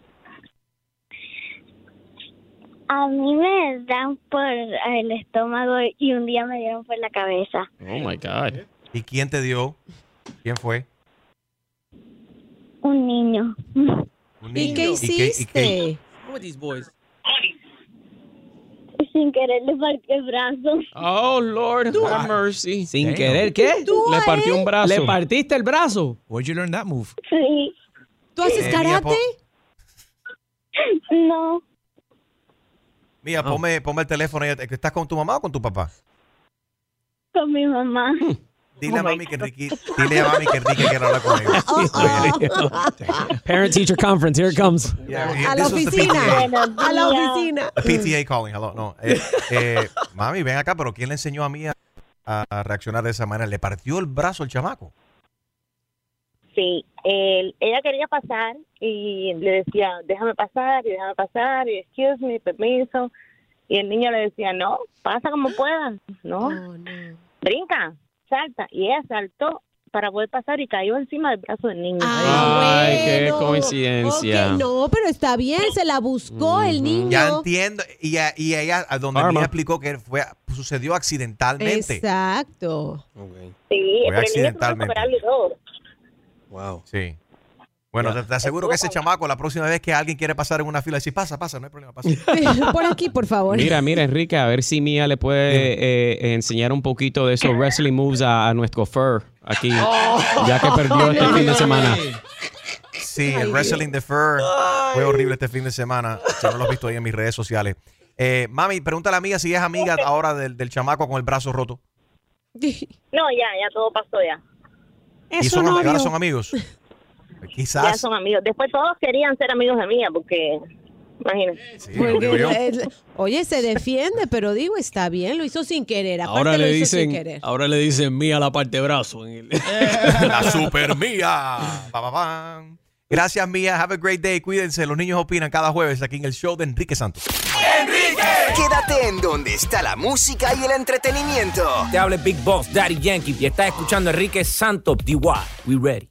a mí me dan por el estómago y un día me dieron por la cabeza.
Oh my God.
¿Y quién te dio? ¿Quién fue?
Un niño.
Un
¿Y
niño.
qué hiciste?
these boys?
Sin querer le partí el brazo.
Oh, Lord, have mercy.
Sin
Damn.
querer, ¿qué?
Le partió un brazo.
¿Le partiste el brazo?
Where'd you learn that move?
Sí.
¿Tú haces
Eh,
karate?
No,
Mía, ponme, ponme el teléfono. ahí. ¿Estás con tu mamá o con tu papá?
con mi mamá.
Dile a mami que Enrique, dile a mami que Enrique quiere hablar con ella.
Parent teacher conference, here it comes.
Yeah,
A la oficina. A la oficina.
The PTA calling, hello. No, eh, eh, mami, ven acá, pero ¿quién le enseñó a mí a, a reaccionar de esa manera? ¿Le partió el brazo al chamaco?
Sí, él- ella quería pasar y le decía, déjame pasar y déjame pasar y excuse me, permiso. Y el niño le decía, no, pasa como puedas, no,
Oh, no.
brinca, salta. Y ella saltó, para poder pasar y cayó encima del brazo del niño.
Ay, qué
bueno.
coincidencia.
Ok, no, pero está bien, se la buscó el niño.
Ya entiendo. Y, a- y ella, a donde me explicó que fue, sucedió accidentalmente.
Exacto.
Sí,
Fue
pero el niño tuvo que
accidentalmente.
operarlo y todo.
Wow. Sí. Bueno, te, te aseguro que ese chamaco, la próxima vez que alguien quiere pasar en una fila, dice, pasa, pasa, no hay problema, pasa.
Por aquí, por favor.
Mira, mira, Enrique, a ver si Mía le puede eh, enseñar un poquito de esos wrestling moves a, a nuestro Fur aquí, ya que perdió este fin de semana.
Sí, el wrestling de Fur fue horrible este fin de semana. Si no lo has visto ahí en mis redes sociales. Eh, mami, pregúntale a la amiga si es amiga ahora del, del chamaco con el brazo roto.
No, ya, ya todo pasó ya.
y son, ami- ahora son amigos.
Ya son amigos. Después todos querían ser amigos de mía porque, imagínate.
Oye, se defiende, pero digo, está bien, lo hizo sin querer. Aparte
Ahora
lo
le
hizo sin
dicen,
querer.
ahora le dicen mía la parte de brazo. en el-
La super mía. Pa, pa, pam. Gracias, Mía. Have a great day. Cuídense. Los niños opinan cada jueves aquí en el show de Enrique Santos.
Quédate en donde está la música y el entretenimiento.
Te habla Big Boss, Daddy Yankee, y estás escuchando a Enrique Santos, DY. We ready.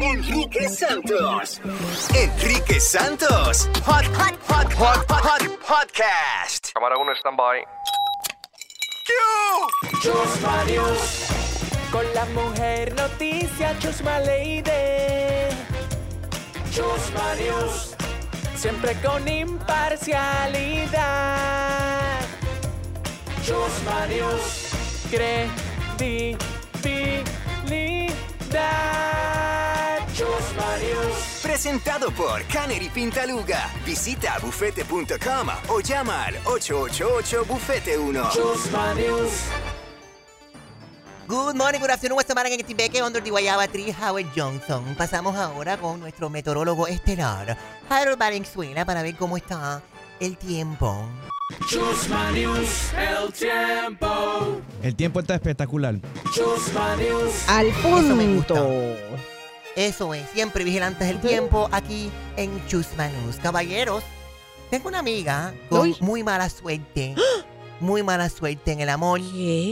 Enrique Santos. Enrique Santos. Hot, hot, hot, hot, hot, hot podcast.
Cámara 1, stand-by.
Chusma News. Con la mujer noticia Chusma Lady. Chusma News. Siempre con imparcialidad. Chusma News. Credibilidad.
Presentado por Canary Pintaluga. Visita bufete.com o llama al 888 Bufete 1.
Chusma News.
Good morning, good afternoon, esta semana en Tibeque, under the Guayaba Tree, Howard Johnson. Pasamos ahora con nuestro meteorólogo estelar, Harold Valenzuela, para ver cómo está el tiempo.
Chusma News. El tiempo.
El tiempo está espectacular.
Chusma News.
Al
Eso me gusta.
punto.
Eso es, siempre vigilantes del tiempo aquí en Chusmanus. Caballeros, tengo una amiga con
Uy.
muy mala suerte. Muy mala suerte en el amor.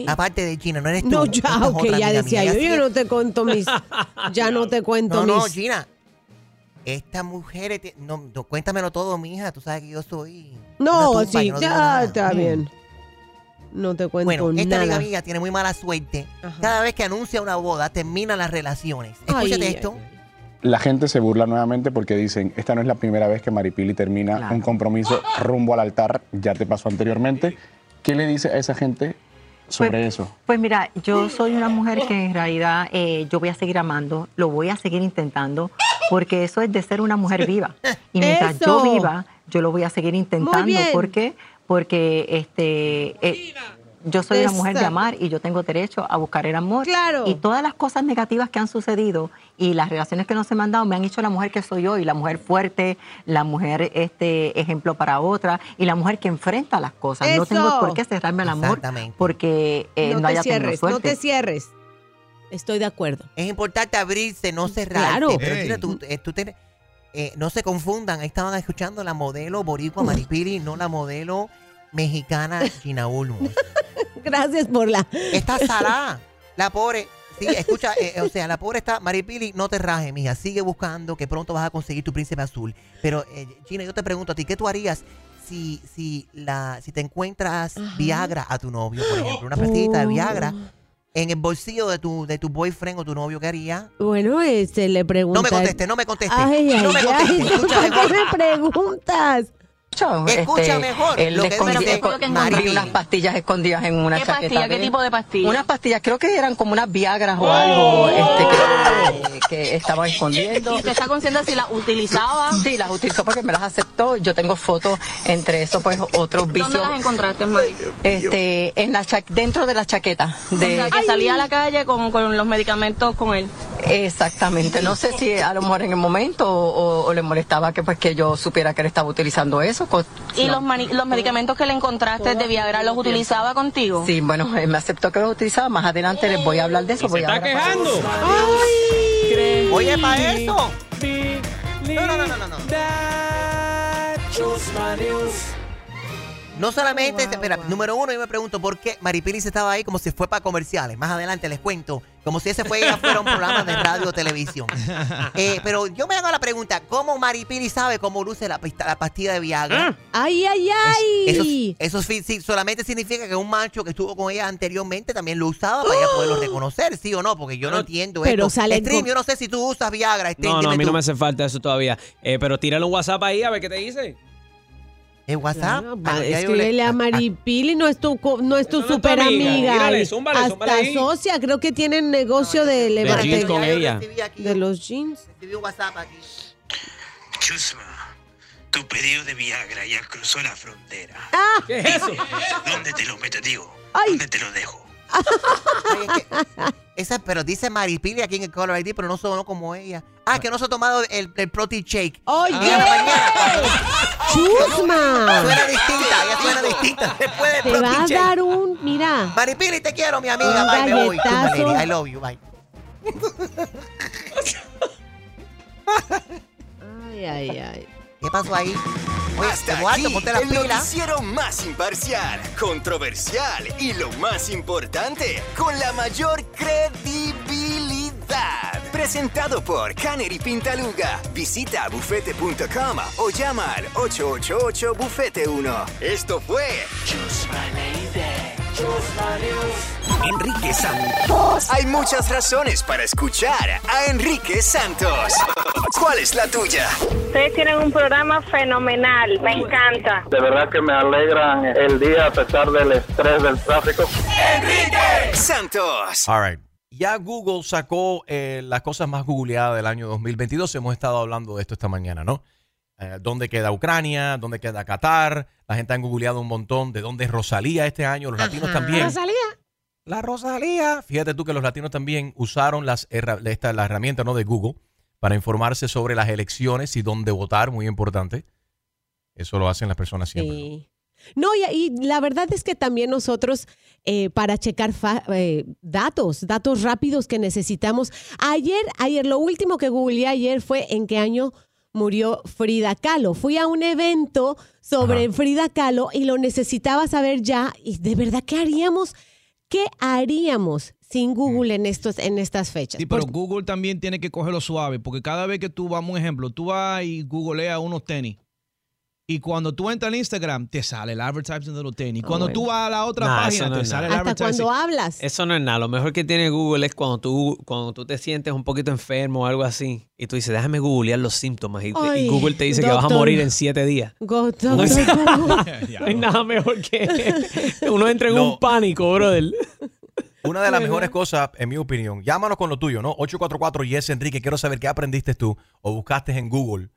Aparte de Gina, no eres tú.
No, ya, ok, ya decía
mía.
yo, yo no te cuento mis, ya no te cuento
No, no,
mis.
Gina. Esta mujer, no, no, cuéntamelo todo, mija. Tú sabes que yo soy.
No,
tumba,
sí,
no
ya está bien. No te cuento
Bueno, esta amiga mía tiene muy mala suerte. Cada vez que anuncia una boda, termina las relaciones. Escúchate
Ay,
esto.
La gente se burla nuevamente porque dicen, esta no es la primera vez que Maripili termina un compromiso rumbo al altar, ya te pasó anteriormente. ¿Qué le dice a esa gente sobre eso?
Pues mira, yo soy una mujer que en realidad eh, yo voy a seguir amando, lo voy a seguir intentando, porque eso es de ser una mujer viva. Y mientras
Eso.
yo viva, yo lo voy a seguir intentando.
bien.
Porque este, eh, yo soy una mujer de
Exacto.
amar y yo tengo derecho a buscar el amor.
Claro.
Y todas las cosas negativas que han sucedido y las relaciones que no se me han dado me han hecho la mujer que soy hoy, la mujer fuerte, la mujer este ejemplo para otra y la mujer que enfrenta las cosas. No tengo
Eso.
por qué cerrarme al amor
Exactamente.
porque eh, no,
no, te
haya tenido
cierres, no
suerte.
te cierres. Estoy de acuerdo.
Es importante abrirse, no cerrarse.
Claro.
Pero
Ey.
Gina, tú, eh, tú eh, no se confundan. Ahí estaban escuchando la modelo boricua Maripiri, no la modelo mexicana Gina Ulmos.
Gracias por la.
Está Sara, la pobre. Sí, escucha, eh, o sea, la pobre está, Maripili, no te rajes, mija, sigue buscando que pronto vas a conseguir tu príncipe azul. Pero, eh, Gina, yo te pregunto a ti, ¿qué tú harías si, si, la, si te encuentras Viagra a tu novio, por ejemplo, una pastillita de Viagra en el bolsillo de tu, de tu boyfriend o tu novio, ¿qué haría?
Bueno, este le pregunta.
No me conteste, no me conteste.
Ay, ay,
no me
ay,
conteste, escucha
¿por qué me preguntas?
Escucha
Este,
mejor
Él
lo que Maripili.
unas pastillas escondidas en una
¿Qué
chaqueta.
pastilla? ¿Qué tipo de pastilla?
Unas pastillas, creo que eran como unas Viagras o algo este, que, que estaba escondiendo.
¿Y usted está consciente si las utilizaba?
Sí, las utilizó porque me las aceptó. Yo tengo fotos entre eso, pues otros vicios.
¿Dónde las encontraste, Mari?
Este, en la cha- dentro de la chaqueta. De,
O sea, que salía a la calle con, con los medicamentos con él.
Exactamente. No sé si a lo mejor en el momento o, o- o le molestaba que pues que yo supiera que él estaba utilizando eso. Co-
¿Y
no.
los, mani- los medicamentos que le encontraste de Viagra los utilizaba contigo?
Sí, bueno, él me aceptó que los utilizaba. Más adelante les voy a hablar de eso. voy a
quejando.
Oye, para eso.
No, no, no, no, no.
No solamente, espera, número uno, yo me pregunto por qué Maripili se estaba ahí como si fue para comerciales. Más adelante les cuento, como si ese fue, ella fuera un programa de radio o televisión. Eh, pero yo me hago la pregunta, ¿cómo Maripili sabe cómo luce la, pista- la pastilla de Viagra?
Ay, ay, ay.
Eso, eso sí- sí, solamente significa que un macho que estuvo con ella anteriormente también lo usaba para ella poderlo reconocer, ¿sí o no? Porque yo no entiendo
pero
esto.
salen
Stream,
con-
yo no sé si tú usas Viagra, Stream,
No, no, a mí no me hace falta eso todavía. Eh, pero tírale un WhatsApp ahí a ver qué te dice.
¿El WhatsApp?
Claro, va, escríbele a Maripili, no es tu, no es tu
No, no es tu
super
amiga.
amiga.
Mírale, zúmbale,
hasta
zúmbale
socia, creo que tienen negocio de levante-
jeans con ella.
De los jeans.
Recibí un WhatsApp aquí.
Chusma, tu pedido de Viagra ya cruzó la frontera.
Ah.
¿Qué es eso?
¿Dónde te lo meto, digo?
Ay.
¿Dónde te lo dejo?
Ay, es que- esa, pero dice Maripili aquí en el Color ID, pero no sonó como ella. Ah, que no se ha tomado el, el protein shake.
¡Oye!
Y en la mañana,
¡Chusma!
Suena distinta, ella suena distinta después del
Te va
protein
a
shake.
dar un, mira.
Maripili, te quiero, mi amiga.
Un
Bye, me voy. Tú. I love you. Bye.
Ay, ay, ay.
¿Qué pasó ahí? Oye,
Hasta
Eduardo,
aquí,
ponte la
el
pila.
noticiero más imparcial, controversial y lo más importante, con la mayor credibilidad. Presentado por Canary Pintaluga. Visita bufete.com o llama al 888-Bufete1. Esto fue Enrique Santos. Hay muchas razones para escuchar a Enrique Santos. ¿Cuál es la tuya?
Ustedes tienen un programa fenomenal, me encanta.
De verdad que me alegra el día a pesar del estrés del tráfico.
Enrique Santos.
All right. Ya Google sacó eh, las cosas más googleadas del año 2022. Hemos estado hablando de esto esta mañana, ¿no? Eh, ¿Dónde queda Ucrania? ¿Dónde queda Qatar? La gente ha googleado un montón de dónde es Rosalía este año. Los latinos también.
Rosalía.
La Rosalía. Fíjate tú que los latinos también usaron las herra- esta, la herramienta ¿no? de Google para informarse sobre las elecciones y dónde votar, muy importante. Eso lo hacen las personas siempre.
Sí. No, y, y la verdad es que también nosotros, eh, para checar fa- eh, datos, datos rápidos que necesitamos. Ayer, ayer, lo último que googleé ayer fue en qué año murió Frida Kahlo. Fui a un evento sobre Frida Kahlo y lo necesitaba saber ya. Y de verdad, ¿qué haríamos? ¿Qué haríamos sin Google en, estos, en estas fechas?
Sí, pero
Por-
Google también tiene que cogerlo suave, porque cada vez que tú, vamos un ejemplo, tú vas y googleas unos tenis. Y cuando tú entras al Instagram, te sale el advertising de los tenis. Cuando
bueno.
tú vas a la otra
Nah,
página,
no
te
es
sale el
nada.
Hasta
advertising.
cuando hablas.
Eso no es nada. Lo mejor que tiene Google es cuando tú, cuando tú te sientes un poquito enfermo o algo así. Y tú dices, déjame googlear los síntomas. Y, Google te dice que vas a morir en siete días.
Go-
No
doctor.
no hay nada mejor que uno entra en
No.
un pánico, brother.
Una de las mejores cosas, en mi opinión, llámanos con lo tuyo, ¿no? 844 Yes Enrique, quiero saber qué aprendiste tú o buscaste en Google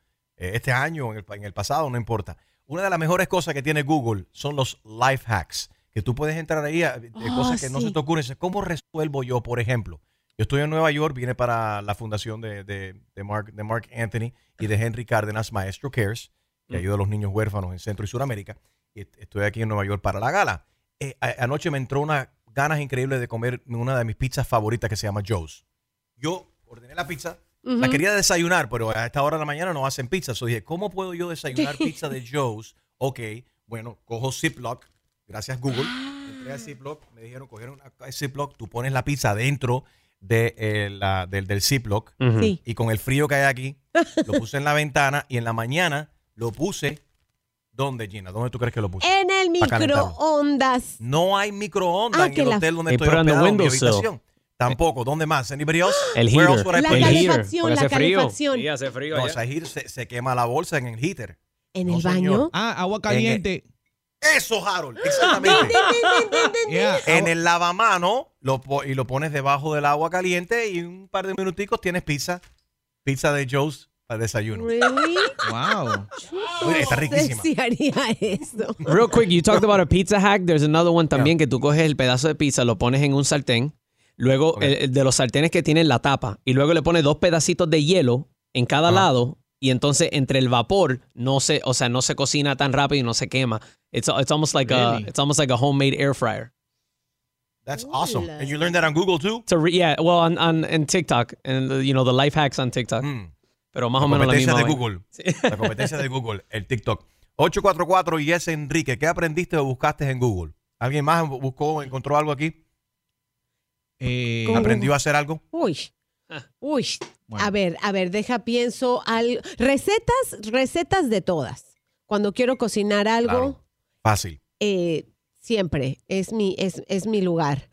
este año en el, en el pasado, no importa. Una de las mejores cosas que tiene Google son los life hacks, que tú puedes entrar ahí a de
Oh,
cosas que no se te ocurren. ¿Cómo resuelvo yo, por ejemplo? Yo estoy en Nueva York, vine para la fundación de, de, de Mark, de Mark Anthony y de Henry Cárdenas, Maestro Cares, que ayuda a los niños huérfanos en Centro y est- estoy aquí en Nueva York para la gala. Eh, a- anoche me entró unas ganas increíbles de comer una de mis pizzas favoritas que se llama Joe's. Yo ordené la pizza, la quería desayunar, pero a esta hora de la mañana no hacen pizza. So dije, ¿cómo puedo yo desayunar pizza de Joe's? Ok, bueno, cojo Ziploc, gracias Google. Entré a Ziploc, me dijeron, cogieron una Ziploc, tú pones la pizza dentro de, eh, la- del, del Ziploc.
Sí.
y con el frío que hay aquí, lo puse en la ventana y en la mañana lo puse. ¿Dónde, Gina? ¿Dónde tú crees que lo puse?
En el microondas.
No hay microondas
Ah,
en el
la-
hotel donde estoy hospedado en mi habitación. Tampoco. ¿Dónde más? ¿Anybody else?
El heater.
La
el
calefacción, la
hace frío.
calefacción.
Sí, hace frío.
No,
allá.
heater se, se quema la bolsa en el heater.
¿En
No,
el
señor.
baño?
Ah, agua caliente.
Eso, Harold. Exactamente.
Yeah,
en el lavamano lo, y lo pones debajo del agua caliente y un par de minuticos tienes pizza. Pizza de Joe's para desayuno.
Really?
Wow.
Está riquísima.
si haría eso.
Real quick, you talked about a pizza hack. There's another one también que tú coges el pedazo de pizza, lo pones en un sartén, luego el, el de los sartenes que tienen la tapa, y luego le pones dos pedacitos de hielo en cada lado, y entonces entre el vapor no se, o sea, no se cocina tan rápido y no se quema. It's, it's almost like a
Really?
it's almost like a homemade air fryer.
That's awesome. And you learned that on Google too?
So re- yeah, well on, TikTok and you know the life hacks on TikTok.
Mm.
Pero más
La
o menos la
competencia
misma.
de. Google. La competencia de Google, el TikTok. 844 y es Enrique. ¿Qué aprendiste o buscaste en Google? ¿Alguien más buscó, encontró algo aquí?
Eh.
¿Aprendió a hacer algo?
Uy. Uy.
Bueno.
A ver, a ver, deja, pienso al recetas, recetas de todas. Cuando quiero cocinar algo,
Claro. Fácil.
eh, siempre es mi, es, es mi lugar.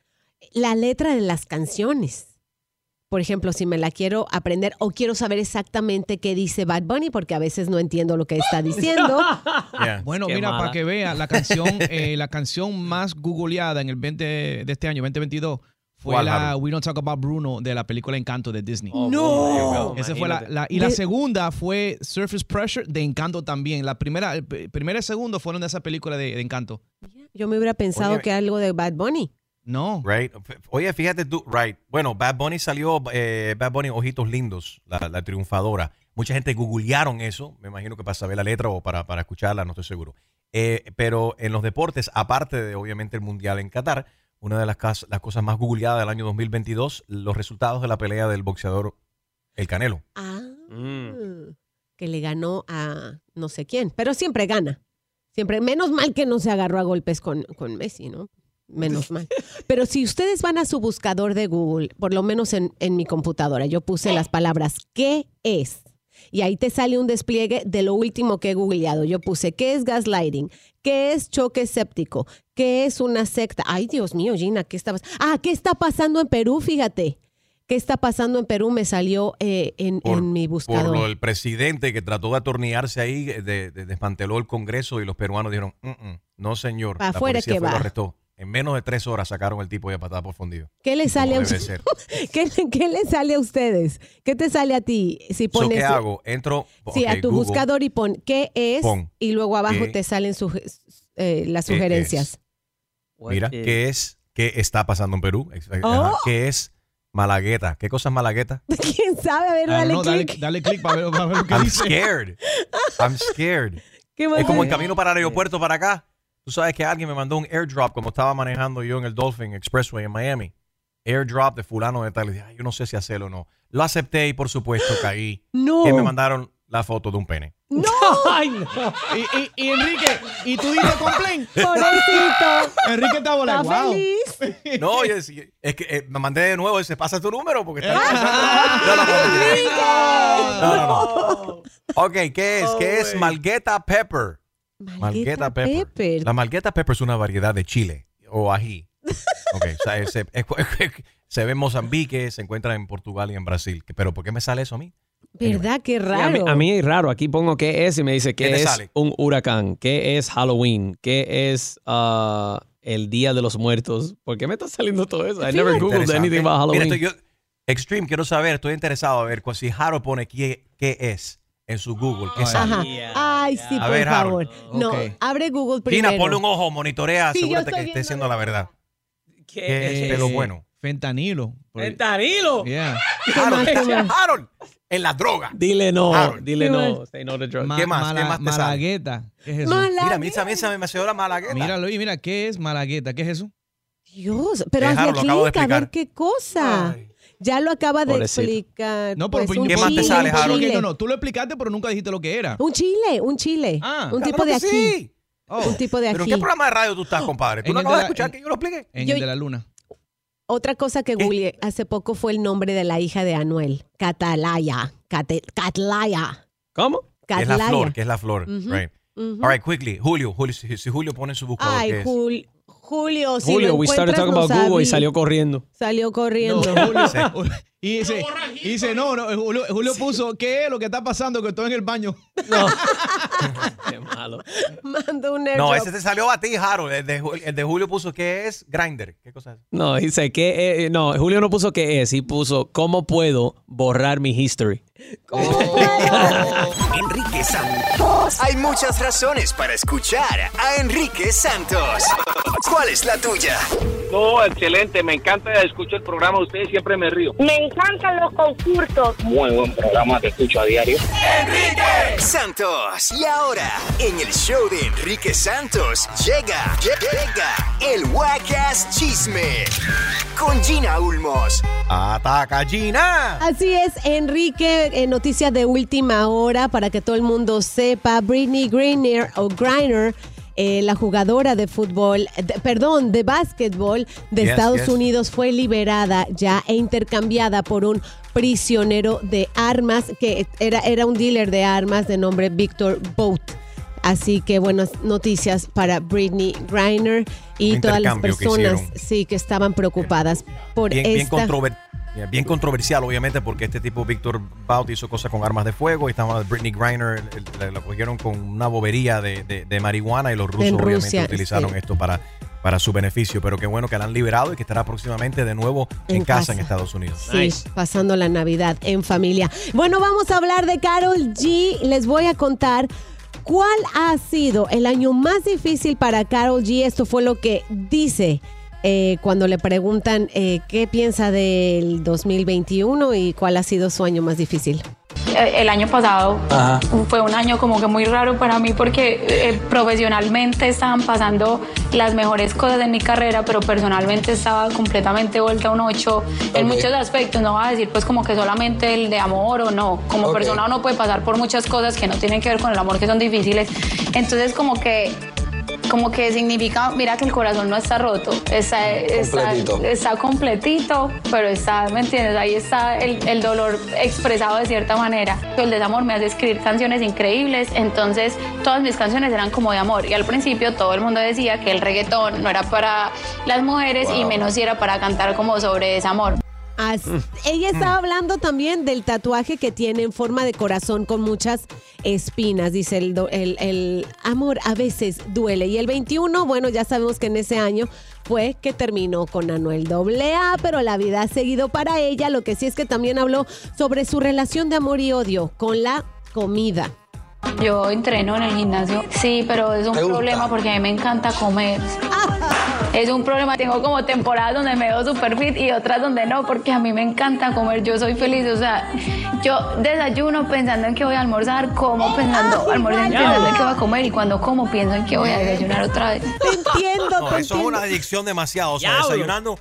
La letra de las canciones. Por ejemplo, si me la quiero aprender o quiero saber exactamente qué dice Bad Bunny, porque a veces no entiendo lo que está diciendo.
Yeah.
Bueno,
Qué
mira, para que vea, la canción, eh, la canción más googleada en el 20 de este año, 2022, fue
¿Cuál,
la? We Don't Talk About Bruno de la película Encanto de Disney.
Oh,
No.
Esa fue la, y la segunda fue Surface Pressure de Encanto también. La primera, el p- primero y segundo fueron de esa película de, de Encanto.
Yo me hubiera pensado
Oye,
que algo de Bad Bunny.
No.
Right. Oye, fíjate tú, right. Bueno, Bad Bunny salió, eh, Bad Bunny Ojitos Lindos, la, la triunfadora. Mucha gente googlearon eso, me imagino que para saber la letra o para, para escucharla, no estoy seguro. Eh, pero en los deportes, aparte de obviamente el Mundial en Qatar, una de las, cas- las cosas más googleadas del año 2022, los resultados de la pelea del boxeador el Canelo.
Ah,
Mm.
que le ganó a no sé quién, pero siempre gana. Siempre, menos mal que no se agarró a golpes con, con Messi, ¿no? Menos mal. Pero si ustedes van a su buscador de Google, por lo menos en, en mi computadora, yo puse las palabras ¿qué es? Y ahí te sale un despliegue de lo último que he googleado. Yo puse ¿qué es gaslighting? ¿Qué es choque séptico? ¿Qué es una secta? Ay, Dios mío, Gina, ¿qué está pasando? Ah, ¿qué está pasando en Perú? Fíjate. ¿Qué está pasando en Perú? Me salió eh, en, en mi
Por
buscador.
lo del presidente que trató de atornillarse ahí, de, de- desmanteló el Congreso y los peruanos dijeron, "Mm, mm, no señor,
Pa'
la policía
que
fue lo arrestó. En menos de tres horas sacaron el tipo de patada por fundido.
¿Qué le sale a ustedes? ¿Qué, le- qué le sale a ustedes? ¿Qué te sale a ti si
So,
pones
¿Qué hago? Entro
sí, a tu
Google,
buscador y pon qué es
Pon
y luego abajo
qué
te salen suge- eh, las
¿Qué
sugerencias.
Mira, ¿qué es? ¿Qué está pasando en Perú? Ex-
Oh.
¿Qué es Malagueta? ¿Qué cosa es Malagueta?
¿Quién sabe? A ver,
Ah,
dale
no, dale,
clic.
dale clic para ver, para ver lo que
I'm
dice.
scared. I'm scared.
¿Qué más
Es como
dice?
camino para el aeropuerto para acá. Tú sabes que alguien me mandó un airdrop como estaba manejando yo en el Dolphin Expressway en Miami. Airdrop de fulano de tal. Y dije, "Ay, yo no sé si hacerlo o no. Lo acepté y por supuesto caí.
No.
Que me mandaron la foto de un pene.
¡No!
Ay, no.
Y, y, y Enrique, ¿y tú diste complaint?
Pobrecito.
Enrique
Está
like, wow.
feliz.
No, es que eh, me mandé de nuevo. Dice, pasa tu número porque está
Ah.
no, no, no, no, no, no. Ok, ¿qué es? ¿Qué es Malgueta Pepper?
Malgueta pepper.
La Malgueta Pepper es una variedad de chile o ají. Ok, o sea, se, es- se ve en Mozambique, se encuentra en Portugal y en Brasil. ¿Pero por qué me sale eso a mí?
¿Verdad? Qué
Sí, a, mí,
raro.
a mí es raro. Aquí pongo qué es y me dice
¿Qué
es
sale?
un huracán, qué es Halloween, qué es ah, el Día de los Muertos. ¿Por qué me está saliendo todo eso? I never googled anything about
Mira,
Halloween.
estoy yo, Extreme, quiero saber, estoy interesado a ver si Harold pone qué, qué es en su Google. ¿Qué sale?
Ajá. Ay, sí,
A
por
ver,
favor.
Harold.
No,
Ok.
abre Google primero.
Gina, ponle un ojo, monitorea,
Sí, yo
asegúrate
estoy
que esté
viendo
diciendo la verdad.
¿Qué
¿Qué es
Eh,
lo bueno?
Fentanilo.
¡Fentanilo!
Yeah.
Harold,
más, qué más?
Harold, en la droga.
Dile no,
Harold.
dile
¿Qué
no.
más?
Say no to drugs.
Ma-
¿Qué más? ¿Qué más te sale?
Malagueta. ¿Qué es eso?
Mala-
Mira, a mí también se me mació la malagueta.
Míralo y mira, ¿qué es Malagueta? ¿Qué es eso?
Dios, pero
Eh,
hazle
Harold, lo acabo de
clic a ver
explicar.
qué cosa.
Ay.
Ya lo acaba de
Pobrecito.
explicar.
No, pero
pues, un
¿qué más te
chile,
sale,
un
Harold?
chile.
No, no, tú lo explicaste, pero nunca dijiste lo que era.
Un chile, un chile.
Ah.
un tipo de aquí.
sí.
Oh,
Un tipo de
¿Pero
aquí.
qué programa de radio tú estás, compadre? ¿Tú
En
no
el
acabas
de la-
escuchar
en-
que yo lo expliqué?
en
Yo-
el de la luna.
Otra cosa que googleé hace poco fue el nombre de la hija de Anuel. Catalaya. Cate- Catlaya.
¿Cómo?
Que es
Catlaya.
la flor, que es la flor. Right.
ujú.
All right, quickly. Julio, Julio si, si Julio pone su buscador,
Ay,
¿qué es?
Jul- Julio, si
Julio,
lo
we started talking
no
about Google y salió corriendo.
Salió corriendo.
No, Julio, y dice, y dice, no, no, Julio, Julio puso, ¿qué es lo que está pasando? Que estoy en el baño.
Qué malo.
Manda un
No,
airdrop.
ese te salió a ti, Harold. El de, Ju- el de Julio puso ¿qué es Grinder? ¿Qué cosa es?
No, dice que eh, no, Julio no puso qué es, y puso cómo puedo borrar mi history.
Enrique Santos. Hay muchas razones para escuchar a Enrique Santos. ¿Cuál es la tuya?
No, excelente, me encanta escuchar el programa de ustedes, siempre me río.
Me encantan los concursos.
Muy buen programa, te escucho a diario.
Enrique Santos. Y ahora, en el show de Enrique Santos, llega, llega el Wacas Chisme con Gina Ulmos.
¡Ataca, Gina!
Así es, Enrique, en noticias de última hora, para que todo el mundo sepa, Britney Griner o Griner, eh, la jugadora de fútbol, de- perdón, de básquetbol de
Yes,
Estados
yes.
Unidos fue liberada ya e intercambiada por un prisionero de armas que era, era un dealer de armas de nombre Victor Boat. Así que buenas noticias para Britney Griner y todas las
que
personas
hicieron.
sí que estaban preocupadas por
Bien,
esta
bien, bien controversial, obviamente, porque este tipo, Víctor Bout, hizo cosas con armas de fuego y estaba Britney Griner, lo cogieron con una bobería de, de- de marihuana y los rusos
En
obviamente utilizaron
sí.
esto para, para su beneficio. Pero qué bueno que la han liberado y que estará próximamente de nuevo en,
En
casa,
casa.
en Estados Unidos.
Sí, pasando la Navidad en familia. Bueno, vamos a hablar de Carol G. Les voy a contar cuál ha sido el año más difícil para Carol G. Esto fue lo que dice eh, cuando le preguntan eh, qué piensa del 2021 y cuál ha sido su año más difícil.
Eh, El año pasado
Ajá.
fue un año como que muy raro para mí porque eh, profesionalmente estaban pasando las mejores cosas de mi carrera, pero personalmente estaba completamente vuelta a un 8 en
Ok.
muchos aspectos. No va a decir pues como que solamente el de amor o no. Como
Ok.
persona uno puede pasar por muchas cosas que no tienen que ver con el amor, que son difíciles. Entonces como que como que significa, mira que el corazón no está roto, está, está,
Completito.
está completito, pero está, ¿me entiendes? Ahí está el, el dolor expresado de cierta manera. El desamor me hace escribir canciones increíbles, entonces todas mis canciones eran como de amor. Y al principio todo el mundo decía que el reggaetón no era para las mujeres y menos si era para cantar como sobre desamor.
As- Ella estaba hablando también del tatuaje que tiene en forma de corazón con muchas espinas. Dice, el, el, el amor a veces duele. Y el 21, bueno, ya sabemos que en ese año fue que terminó con Anuel AA, pero la vida ha seguido para ella. Lo que sí es que también habló sobre su relación de amor y odio con la comida.
Yo entreno en el gimnasio, sí, pero es un problema porque a mí me encanta comer. Es un problema, tengo como temporadas donde me veo super fit y otras donde no, porque a mí me encanta comer, yo soy feliz, o sea, yo desayuno pensando en que voy a almorzar, como pensando, almuerzo pensando en que voy a comer y cuando como pienso en que voy a desayunar otra vez.
Te entiendo,
No, eso es una adicción demasiado. O sea,
Diablo.
desayunando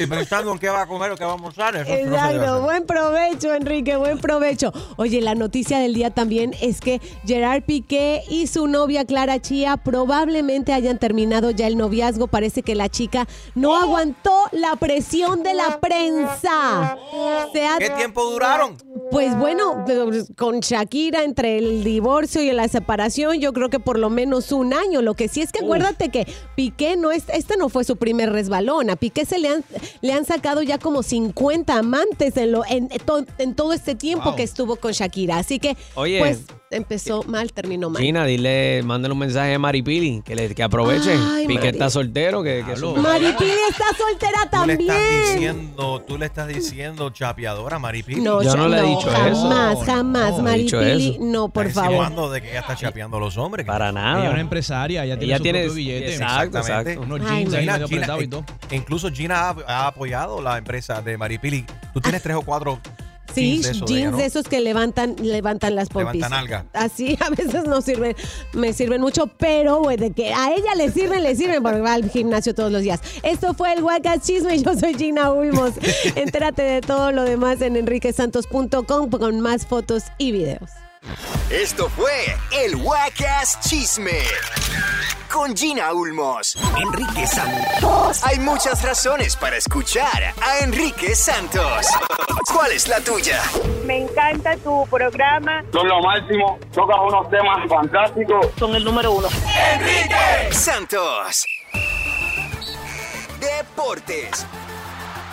y pensando en qué va a comer o qué va a almorzar. Eso no
Exacto,
hacer.
buen provecho, Enrique, buen provecho. Oye, la noticia del día también es que Gerard Piqué y su novia Clara Chía probablemente hayan terminado ya el noviazgo. Parece que la chica no aguantó la presión de la prensa.
¿Qué tiempo duraron?
Pues bueno, con Shakira entre el divorcio y la separación, yo creo que por lo menos un año. Lo que sí es que acuérdate que Piqué no es, este no fue su primer resbalón. A Piqué se le han, le han sacado ya como 50 amantes en, lo, en, to- en todo este tiempo
Wow.
que estuvo con Shakira. Así que,
Oye.
pues, empezó mal, terminó mal.
Gina, dile, mándale un mensaje a Maripili que, le, que aproveche.
Ay,
Piqué
Mari.
está soltero. Que, que su-
Maripili está soltera
Tú le estás
también.
diciendo, tú le estás diciendo chapeadora a Maripili.
No, Yo no le he no, dicho jamás, eso. jamás,
No, he dicho
Maripili, no, por
Está
favor.
insinuando de que ella está chapeando a los hombres.
Para nada.
Ella es una empresaria, ella tiene
Ella
su
tiene-
propio billete.
exacto,
Exactamente.
exacto.
Unos
Ay,
jeans ahí
Gina-
medio
Gina-
apretados y todo.
incluso Gina ha, ha apoyado la empresa de Maripili. Tú tienes tres o cuatro
Sí,
jeans de esos de
jeans
ella, ¿no?
de esos que levantan, levantan las pompis.
Levantan alga.
Así a veces no sirven, me sirven mucho, pero güey, de que a ella le sirven, le sirven porque va al gimnasio todos los días. Esto fue el Wacas Chisme, yo soy Gina Ulmos. Entérate de todo lo demás en enriquesantos.com con más fotos y videos.
Esto fue el Wacas Chisme con Gina Ulmos, Enrique Santos. Hay muchas razones para escuchar a Enrique Santos. ¿Cuál es la tuya?
Me encanta tu programa.
Son lo máximo, tocas unos temas fantásticos.
Son el número uno.
Enrique Santos. Deportes.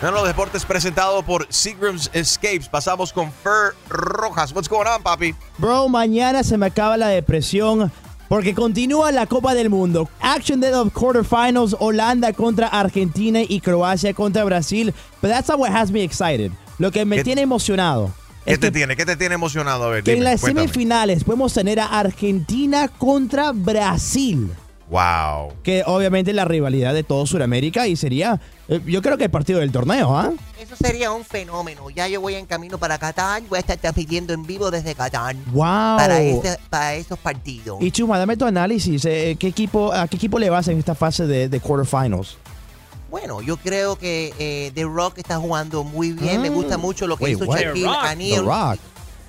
En los deportes presentado por Seagram's Escapes. Pasamos con Fer Rojas. What's going on, papi?
Bro, mañana se me acaba la depresión porque continúa la Copa del Mundo. Action Day of Quarterfinals, Holanda contra Argentina y Croacia contra Brasil. But that's not what has me excited. Lo que me
¿Qué-
tiene emocionado
¿Qué te
que,
tiene? ¿Qué te tiene emocionado? A ver,
que en las
cuéntame.
semifinales podemos tener a Argentina contra Brasil.
Wow.
Que obviamente es la rivalidad de todo Sudamérica y sería, yo creo que el partido del torneo, ¿ah?
Eso sería un fenómeno. Ya yo voy en camino para Qatar. Voy a estar transmitiendo en vivo desde Qatar.
Wow.
Para, ese- para esos partidos.
Y Chuma, dame tu análisis. eh, ¿qué equipo, ¿A qué equipo le vas en esta fase de, de quarterfinals?
Bueno, yo creo que eh, The Rock está jugando muy bien. Me gusta mucho lo que
Wait,
hizo
what?
Shaquille
The Rock.
O'Neal.
The Rock.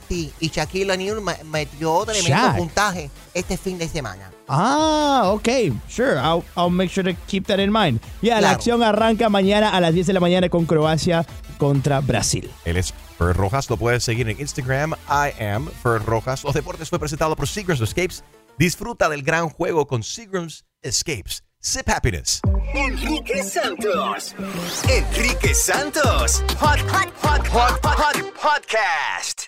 Sí, y Shaquille O'Neal me- metió tremendo
Shaq.
puntaje este fin de semana.
Ah, ok. Sure. I'll, I'll make sure to keep that in mind. Ya, la
Claro.
acción arranca mañana a las 10 de la mañana con Croacia contra Brasil.
Él es Fer Rojas. Lo puedes seguir en Instagram. I am Fer Rojas. Los deportes fue presentado por Seagram's Escapes. Disfruta del gran juego con Seagram's Escapes. Sip happiness.
Enrique Santos. Enrique Santos. Hot, hot, hot, hot, hot, hot podcast.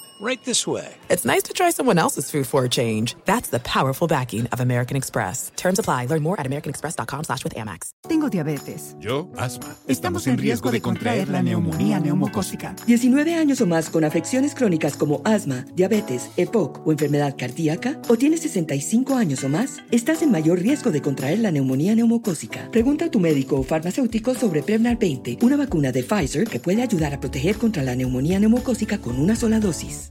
Right this way.
it's nice to try someone else's food for a change. That's the powerful backing of American Express. Terms apply. Learn more at americanexpress.com slash with Amex.
Tengo diabetes.
Yo, asma.
Estamos en riesgo de contraer la neumonía neumocócica.
19 años o más con afecciones crónicas como asma, diabetes, EPOC o enfermedad cardíaca, o tienes 65 años o más, estás en mayor riesgo de contraer la neumonía neumocócica. Pregunta a tu médico o farmacéutico sobre Prevnar 20, una vacuna de Pfizer que puede ayudar a proteger contra la neumonía neumocócica con una sola dosis.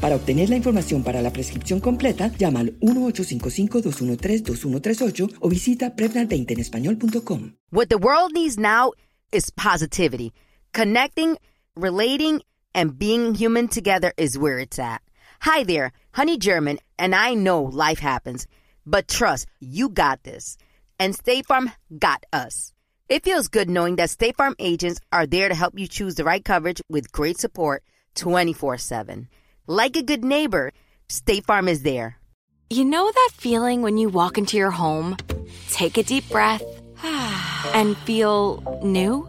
Para obtener la información para la prescripción completa, llama al 1-855-213-2138 o visita Prevnar20 en español.com.
What the world needs now is positivity. Connecting, relating, and being human together is where it's at. Hi there, Honey German, and I know life happens, but trust, you got this. And State Farm got us. It feels good knowing that State Farm agents are there to help you choose the right coverage with great support 24 7. Like a good neighbor, State Farm is there.
You know that feeling when you walk into your home, take a deep breath, and feel new?